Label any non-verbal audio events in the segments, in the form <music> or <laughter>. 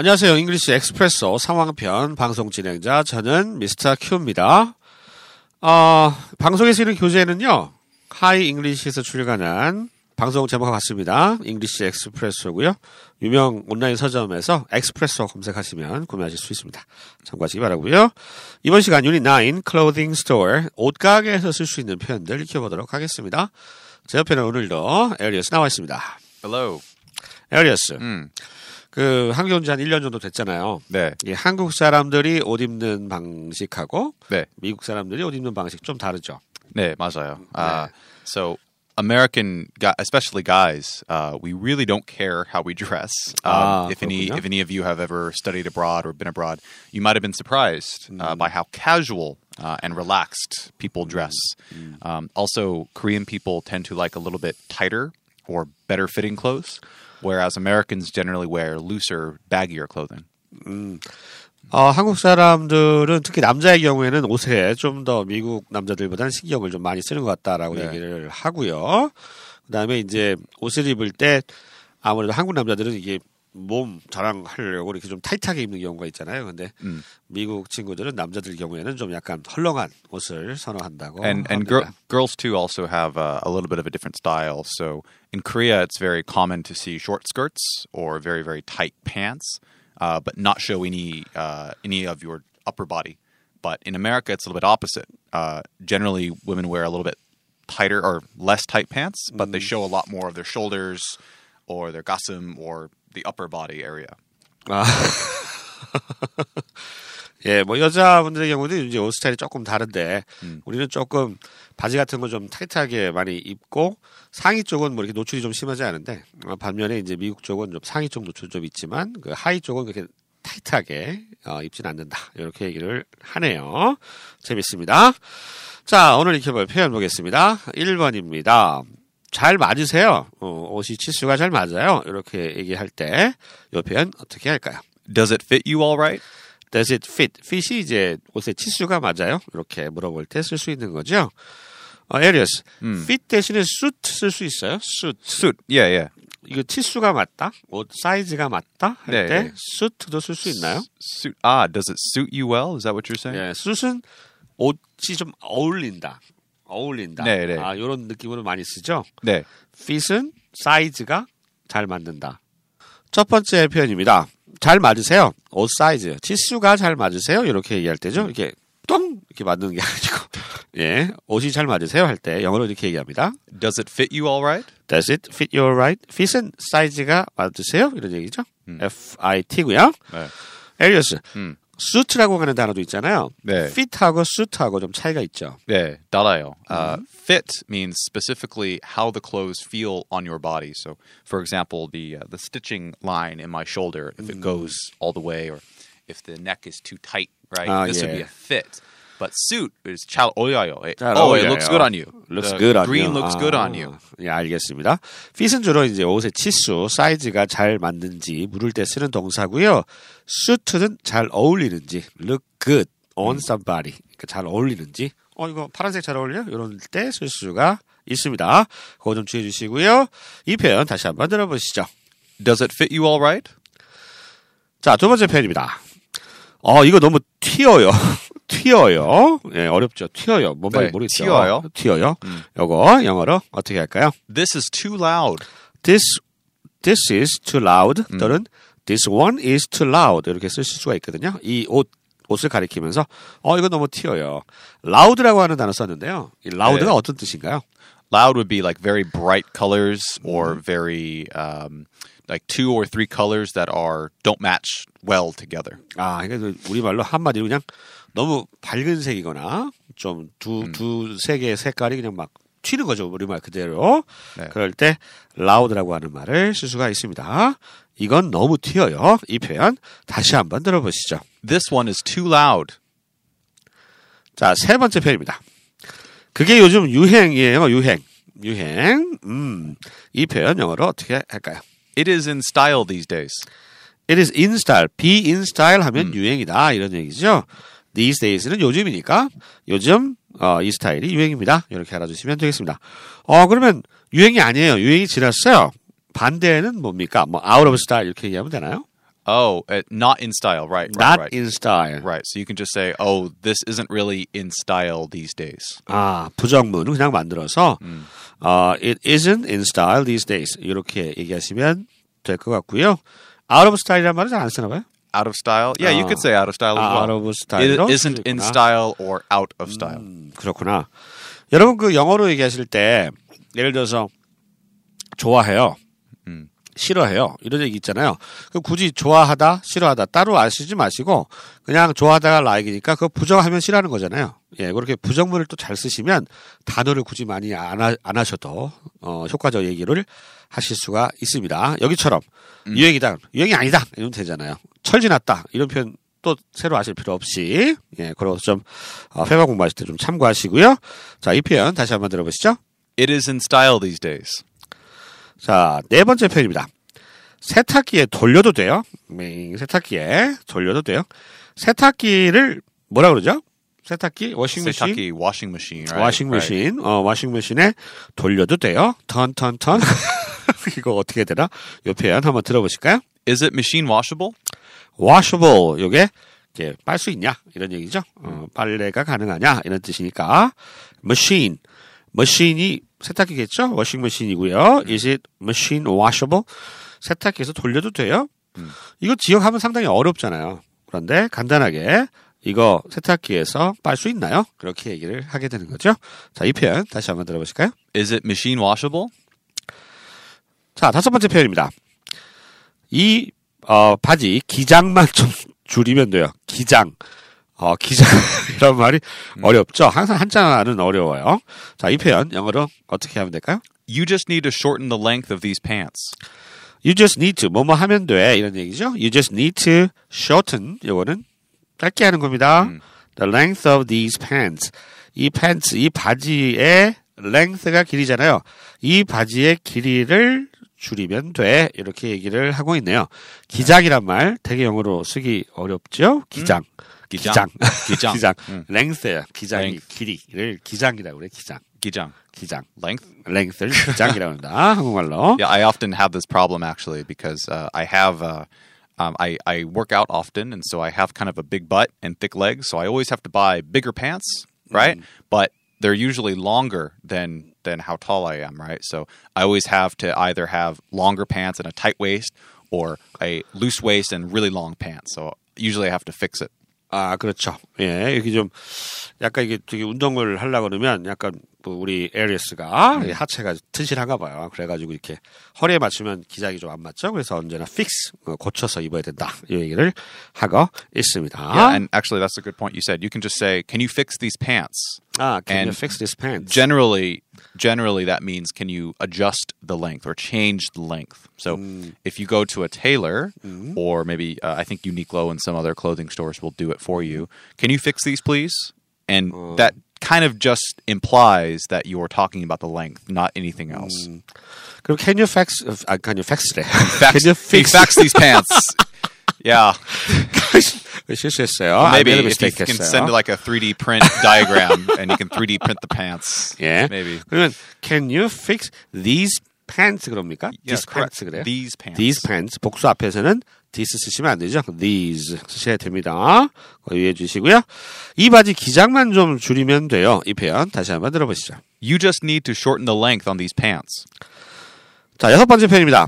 안녕하세요. English Expresso 상황편 방송 진행자 저는 Mr. Q입니다. 어, 방송에 쓰이는 교재는요. Hi English에서 출간한 방송 제목과 같습니다. English Expresso고요. 유명 온라인 서점에서 Expresso 검색하시면 구매하실 수 있습니다. 참고하시기 바라고요. 이번 시간 유닛 9 Clothing Store 옷가게에서 쓸 수 있는 표현들 익혀보도록 하겠습니다. 제 옆에는 오늘도 에리어스 나와 있습니다. Hello. 에리어스. 음. 그 한국 온지 한 1년 정도 됐잖아요. 네. 이 한국 사람들이 옷 입는 방식하고 네. 미국 사람들이 옷 입는 방식 좀 다르죠. 네, 맞아요. Uh, so American, gu- especially guys, uh, we really don't care how we dress. Um, Ah, if any, 그렇군요. if any of you have ever studied abroad or been abroad, you might have been surprised uh, by how casual uh, and relaxed people dress. Um, also, Korean people tend to like a little bit tighter or better fitting clothes, Whereas Americans generally wear looser, baggier clothing. 어, 한국 사람들은 특히 남자의 경우에는 옷에 좀 더 미국 남자들보다는 신경을 좀 많이 쓰는 것 같다라고 네. 얘기를 하고요. 그다음에 이제 옷을 입을 때 아무래도 한국 남자들은 이게 몸 자랑하려고 이렇게 좀 타이트하게 입는 경우가 있잖아요. 근데 음. 미국 친구들은 남자들 경우에는 좀 약간 헐렁한 옷을 선호한다고 and and 합니다. gir- girls too also have uh, a little bit of a different style. So in Korea, it's very common to see short skirts or very very tight pants, uh, but not show any uh, any of your upper body. But in America, it's a little bit opposite. Uh, generally, women wear a little bit tighter or less tight pants, but they show a lot more of their shoulders or their gasim or the upper body area. 아. <laughs> 예, 뭐 여자분들의 경우도 이제 옷 스타일이 조금 다른데 음. 우리는 조금 바지 같은 거 좀 타이트하게 많이 입고 상의 쪽은 뭐 이렇게 노출이 좀 심하지 않은데 어, 반면에 이제 미국 쪽은 좀 상의 쪽 노출 좀 있지만 그 하의 쪽은 그렇게 타이트하게 어, 입진 않는다 이렇게 얘기를 하네요. 재밌습니다. 자, 오늘 익혀볼 표현 보겠습니다. 1번입니다. 잘 맞으세요. 어, 옷이 치수가 잘 맞아요. 이렇게 얘기할 때 이 표현 어떻게 할까요? Does it fit you all right? Does it fit? fit이 이제 옷의 치수가 맞아요? 이렇게 물어볼 때 쓸 수 있는 거죠. 어, 에리어스, fit 대신에 suit 쓸 수 있어요? suit. Suit. Yeah, yeah. 이거 치수가 맞다? 옷 사이즈가 맞다? 할 네, 때 네. suit도 쓸 수 있나요? Suit. Ah, does it suit you well? Is that what you're saying? 예, suit은 옷이 좀 어울린다. 어울린다. 네, 네. 아, 이런 느낌으로 많이 쓰죠. 네. fit은 사이즈가 잘 맞는다. 첫 번째 표현입니다. 잘 맞으세요. 옷 사이즈, 치수가 잘 맞으세요. 이렇게 얘기할 때죠. 이렇게 똥 이렇게 맞는 게 아니고, <laughs> 예, 옷이 잘 맞으세요 할 때 영어로 이렇게 얘기합니다. Does it fit you all right? Does it fit you right? fit은 사이즈가 맞으세요? 이런 얘기죠. F-I-T고요. 네. 에리어스, 음. suit라고 하는 단어도 있잖아요. 네. fit하고 suit하고 좀 차이가 있죠. 네, 달아요. Uh, fit means specifically how the clothes feel on your body. So, for example, the uh, the stitching line in my shoulder, if it goes all the way, or if the neck is too tight, right? Ah, this would be yeah. a fit. But suit is 잘 어울려요. It- 잘 oh, it looks good on you. Looks good on green you. looks 아, good on you. 예, 알겠습니다. fit은 주로 이제 옷의 치수, 사이즈가 잘 맞는지 물을 때 쓰는 동사고요. suit는 잘 어울리는지, look good on somebody. 그러니까 잘 어울리는지. 어 이거 파란색 잘 어울려? 이런 때 쓸 수가 있습니다. 그거 좀 주의해 주시고요. 이 표현 다시 한번 들어보시죠. Does it fit you all right? 자, 두 번째 표현입니다. 어, 이거 너무 튀어요. 튀어요. 예, 어렵죠. 튀어요. 뭔 말인지 네, 모르겠죠. 튀어요? 튀어요. 요거 영어로 어떻게 할까요? This is too loud. This this is too loud 또는 this one is too loud 이렇게 쓰실 수가 있거든요. 이 옷 옷을 가리키면서 어 이거 너무 튀어요. loud라고 하는 단어 썼는데요. 이 loud가 네. 어떤 뜻인가요? Loud would be like very bright colors or very um, like two or three colors that are don't match well together. 아, 이게 우리말로 한마디로 그냥 너무 밝은 색이거나 좀 두두세 개의 색깔이 그냥 막 튀는 거죠. 우리말 그대로. 네. 그럴 때 loud라고 하는 말을 쓸 수가 있습니다. 이건 너무 튀어요. 이 표현 다시 한번 들어보시죠. This one is too loud. 자, 세 번째 표현입니다. 그게 요즘 유행이에요. 유행. 유행. 음. 이 표현 영어로 어떻게 할까요? It is in style these days. It is in style. be in style 하면 유행이다. 이런 얘기죠. These days는 요즘이니까 요즘 어, 이 스타일이 유행입니다. 이렇게 알아주시면 되겠습니다. 어 그러면 유행이 아니에요. 유행이 지났어요. 반대는 뭡니까? 뭐 out of style 이렇게 얘기하면 되나요? Oh, uh, not in style. Right. right not right. in style. Right. So you can just say, "Oh, this isn't really in style these days." 아, 부정문은 그냥 만들어서 어, it isn't in style these days. 이렇게 얘기하시면 될 것 같고요. out of style이란 말은 잘 안 쓰나 봐요. Out of style? Yeah, you could say out of style as 아, well. out of style로 It isn't in style or out of style. 음, 그렇구나. 여러분 그 영어로 얘기하실 때 예를 들어서 좋아해요. 음. 싫어해요. 이런 얘기 있잖아요. 그 굳이 좋아하다, 싫어하다 따로 아시지 마시고 그냥 좋아하다가 라이크니까 그거 부정하면 싫어하는 거잖아요. 예, 그렇게 부정문을 또 잘 쓰시면 단어를 굳이 많이 안, 하, 안 하셔도 어, 효과적 얘기를 하실 수가 있습니다. 여기처럼 유행이다, 유행이 아니다 이러면 되잖아요. 철지났다 이런 표현 또 새로 아실 필요 없이 예, 그런 좀 어, 회화 공부하실 때 좀 참고하시고요. 자, 이 표현 다시 한번 들어보시죠. It is in style these days. 자, 네 번째 표현입니다. 세탁기에 돌려도 돼요. 맹, 세탁기에 돌려도 돼요. 세탁기를 뭐라 그러죠? 세탁기, 워싱 머신, Seitaki washing machine, right? 와싱머신, 어, 와싱머신에 돌려도 돼요. 턴, 턴, 턴. <laughs> 이거 어떻게 되나? 요 표현 한번 들어보실까요? Is it machine washable? Washable, 요게 이제 빨수 있냐 이런 얘기죠. 어, 빨래가 가능하냐 이런 뜻이니까 machine, machine이 세탁기겠죠. 워싱 머신이고요. Is it machine washable? 세탁기에서 돌려도 돼요? 이거 지역하면 상당히 어렵잖아요. 그런데 간단하게 이거 세탁기에서 빨 수 있나요? 그렇게 얘기를 하게 되는 거죠. 자, 이 표현 다시 한번 들어보실까요? Is it machine washable? 자, 다섯 번째 표현입니다. 이 어, 바지 기장만 좀 줄이면 돼요. 기장. 어, 기장 이런 말이 어렵죠. 항상 한자는 어려워요. 자, 이 표현 영어로 어떻게 하면 될까요? You just need to shorten the length of these pants. You just need to 뭐뭐 하면 돼 이런 얘기죠. You just need to shorten 요거는 짧게 하는 겁니다. The length of these pants. 이 pants 이 바지의 length가 길이잖아요. 이 바지의 길이를 줄이면 돼 이렇게 얘기를 하고 있네요. 기장이란 말 되게 영어로 쓰기 어렵죠. 기장. 기장. 기장. 기장. 음. length야. 기장이 Length. 길이를 기장이라고 그래. 기장. Gijang. 기장. Length? length를 기장이라고 합니다. 한국말로. Yeah, I often have this problem actually because uh, I have uh, um, I I work out often, and so I have kind of a big butt and thick legs, so I always have to buy bigger pants, right? But they're usually longer than than how tall I am, right? So I always have to either have longer pants and a tight waist, or a loose waist and really long pants. So usually I have to fix it. 아, 그렇죠. 예, 이렇게 좀, 약간 이게 되게 운동을 하려고 그러면 약간 뭐 우리 에리스가 이 하체가 튼실한가 봐요. 그래가지고 이렇게 허리에 맞추면 기장이 좀 안 맞죠. 그래서 언제나 픽스, 어, 고쳐서 입어야 된다. 이 얘기를 하고 있습니다. Yeah, and actually that's a good point you said. You can just say, "Can you fix these pants?" 아, can you and fix this pants? generally generally that means can you adjust the length or change the length so if you go to a tailor or maybe uh, i think uniqlo and some other clothing stores will do it for you can you fix these please and that kind of just implies that you're talking about the length not anything else 그럼 can you fix, 아, can you fix래? Fax- can <laughs> you can you fix? fax these <laughs> pants yeah <laughs> 실수했어요. maybe I made a if you mistake can 했어요. send like a 3d print diagram and you can 3d print the pants 예. maybe 그러면 can you fix these pants 그럽니까? Yeah, these pants 그래요? These pants. These pants. 복수 앞에서는 this 쓰시면 안 되죠. These 쓰셔야 됩니다. 유의해 주시고요. 이 바지 기장만 좀 줄이면 돼요. 이 표현 다시 한번 들어보시죠. you just need to shorten the length on these pants 자, 여섯 번째 표현입니다.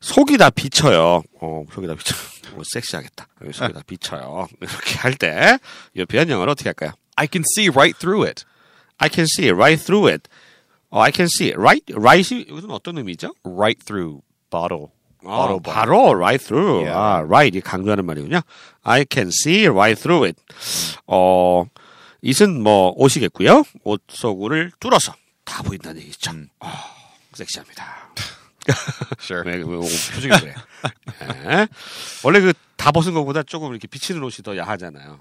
속이 다 비쳐요. 어, 속이 다 비쳐. 어, 섹시하겠다. 속이 다 비쳐요. 이렇게 할 때, 이 표현 영어로 어떻게 할까요? i can see right through it I can see right through it. 어, I can see right, right이 이것은 어떤 의미죠? right through bottle. 어, bottle bar. 바로 right through. Yeah. 아, right 이 강조하는 말이군요. I can see right through it. 어, it은 뭐 옷이겠고요. 옷 속을 뚫어서 다 보인다는 얘기죠. 아, 섹시합니다. Sure. 네, 뭐, 표정이 그래. 네. 원래 그 다 벗은 것보다 조금 이렇게 비치는 옷이 더 야하잖아요.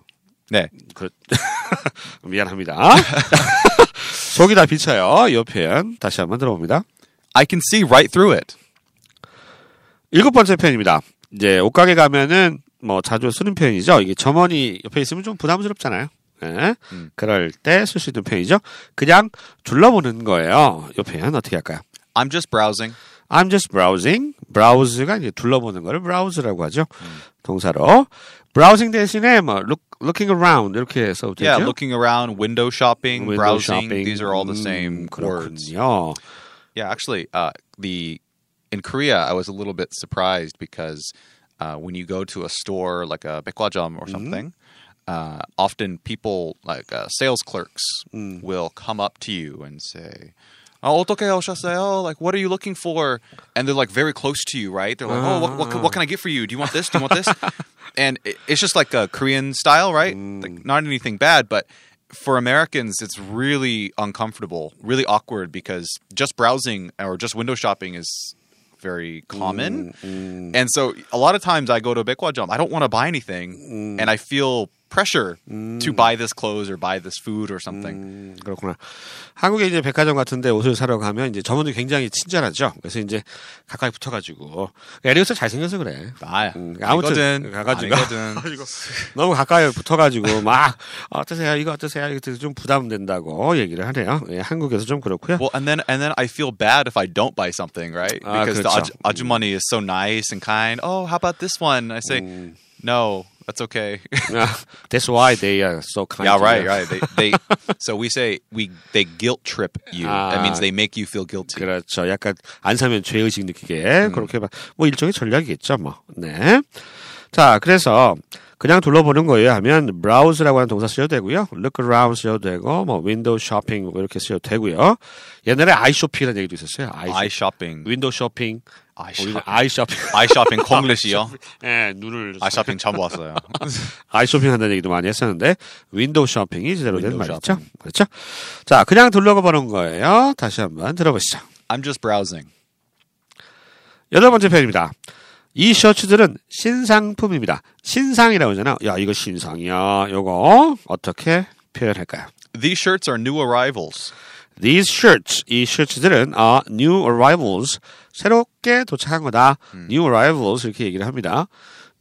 네. 그, 미안합니다. 속이 다 비쳐요. 이 표현 다시 한번 들어봅니다. I can see right through it. 일곱 번째 표현입니다. 이제 옷가게 가면은 뭐 자주 쓰는 표현이죠. 이게 점원이 옆에 있으면 좀 부담스럽잖아요. 예. 그럴 때 쓸 수 있는 표현이죠. 그냥 둘러보는 거예요. 이 표현 어떻게 할까요? I'm just browsing. I'm just browsing. browse가 이제 둘러보는 거를 browse라고 하죠. 동사로. browsing 대신에 뭐 look, looking around 이렇게 써도 되죠. Yeah, looking around, window shopping, Window browsing. shopping. These are all the 음, same words. 그렇군요. Yeah, actually, uh, the in Korea, I was a little bit surprised because uh, when you go to a store like a 백화점 or something, uh, often people like uh, sales clerks will come up to you and say. oh, okay, oh, like, what are you looking for? And they're like very close to you, right? They're like, oh, what, what, what can I get for you? Do you want this? Do you want this? <laughs> and it, it's just like a Korean style, right? Mm. Like, not anything bad, but for Americans, it's really uncomfortable, really awkward because just browsing or just window shopping is very common. Mm, mm. And so a lot of times I go to a Bikwa Jump, I don't want to buy anything mm. and I feel pressure to buy this clothes or buy this food or something. 음, 그렇구나. 한국에 이제 백화점 같은데 옷을 사러 가면 이제 점원들이 굉장히 친절하죠. 그래서 이제 가까이 붙어가지고 에리어스 잘생겨서 그래. 아, 음, 아무튼 아니거든. 가가지고 아니거든. 너무 가까이 붙어가지고 막 어떠세요? 이거 어떠세요? 이거 좀 부담된다고 얘기를 하네요. 예, 한국에서 좀 그렇고요. Well, and then and then I feel bad if I don't buy something, right? 아, Because the 그렇죠. aju- ajumani is so nice and kind. Oh, how about this one? I say, no, that's okay. That's why they are so kind. yeah, right, right. They, they, so we say we they guilt trip you. that 아. means they make you feel guilty. 그렇죠. 약간 안 사면 죄의식 느끼게 그렇게 막- 뭐 일종의 전략이겠죠, 뭐. 네. 자, 그래서 그냥 둘러보는 거예요 하면 browse라고 하는 동사 쓰셔도 되고요. look around 쓰셔도 되고 뭐 window shopping 뭐 이렇게 쓰셔도 되고요. 옛날에 eye shopping이라는 얘기도 있었어요. eye, eye shopping. Shopping. eye shopping 콩글리시요. 예, 눈을 shopping 처음 봤어요. eye shopping 한다는 얘기도 많이 했었는데 window shopping이 제대로 된 말이죠. 그렇죠? 자, 그냥 둘러보는 거예요. 다시 한번 들어보시죠. I'm just browsing. 여덟 번째 표현입니다. 이 셔츠들은 신상품입니다. 신상이라고 하잖아요. 야, 이거 신상이야. 요거 어떻게 표현할까요? These shirts are new arrivals. These shirts, 이 셔츠들은 are new arrivals, 새롭게 도착한 거다. New arrivals 이렇게 얘기를 합니다.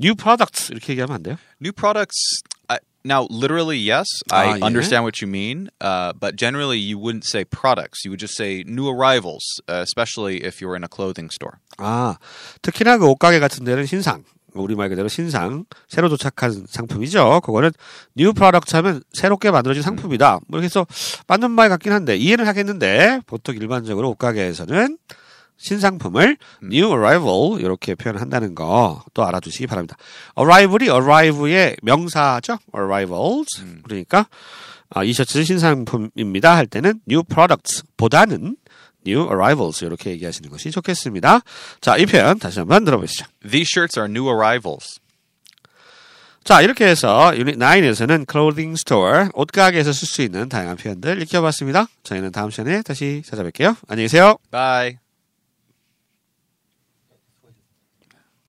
New products 이렇게 얘기하면 안 돼요? New products. I, now, literally, yes, Ah, I yeah. understand what you mean. Uh, but generally, you wouldn't say products. You would just say new arrivals, uh, especially if you're in a clothing store. 아, 특히나 그 옷가게 같은 데는 신상, 우리말 그대로 신상, 새로 도착한 상품이죠. 그거는 new product 하면 새롭게 만들어진 상품이다. 뭐 이렇게 해서 맞는 말 같긴 한데 이해는 하겠는데 보통 일반적으로 옷가게에서는 신상품을 new arrival 이렇게 표현한다는 거 또 알아두시기 바랍니다. arrival이 arrive의 명사죠. arrivals. 그러니까 아, 이 셔츠는 신상품입니다 할 때는 new products 보다는 new arrivals 이렇게 얘기하시는 것이 좋겠습니다. 자, 이 표현 다시 한번 들어보시죠. These shirts are new arrivals. 자, 이렇게 해서 유닛 9에서는 clothing store, 옷가게에서 쓸 수 있는 다양한 표현들 익혀봤습니다. 저희는 다음 시간에 다시 찾아뵐게요. 안녕히 계세요. Bye.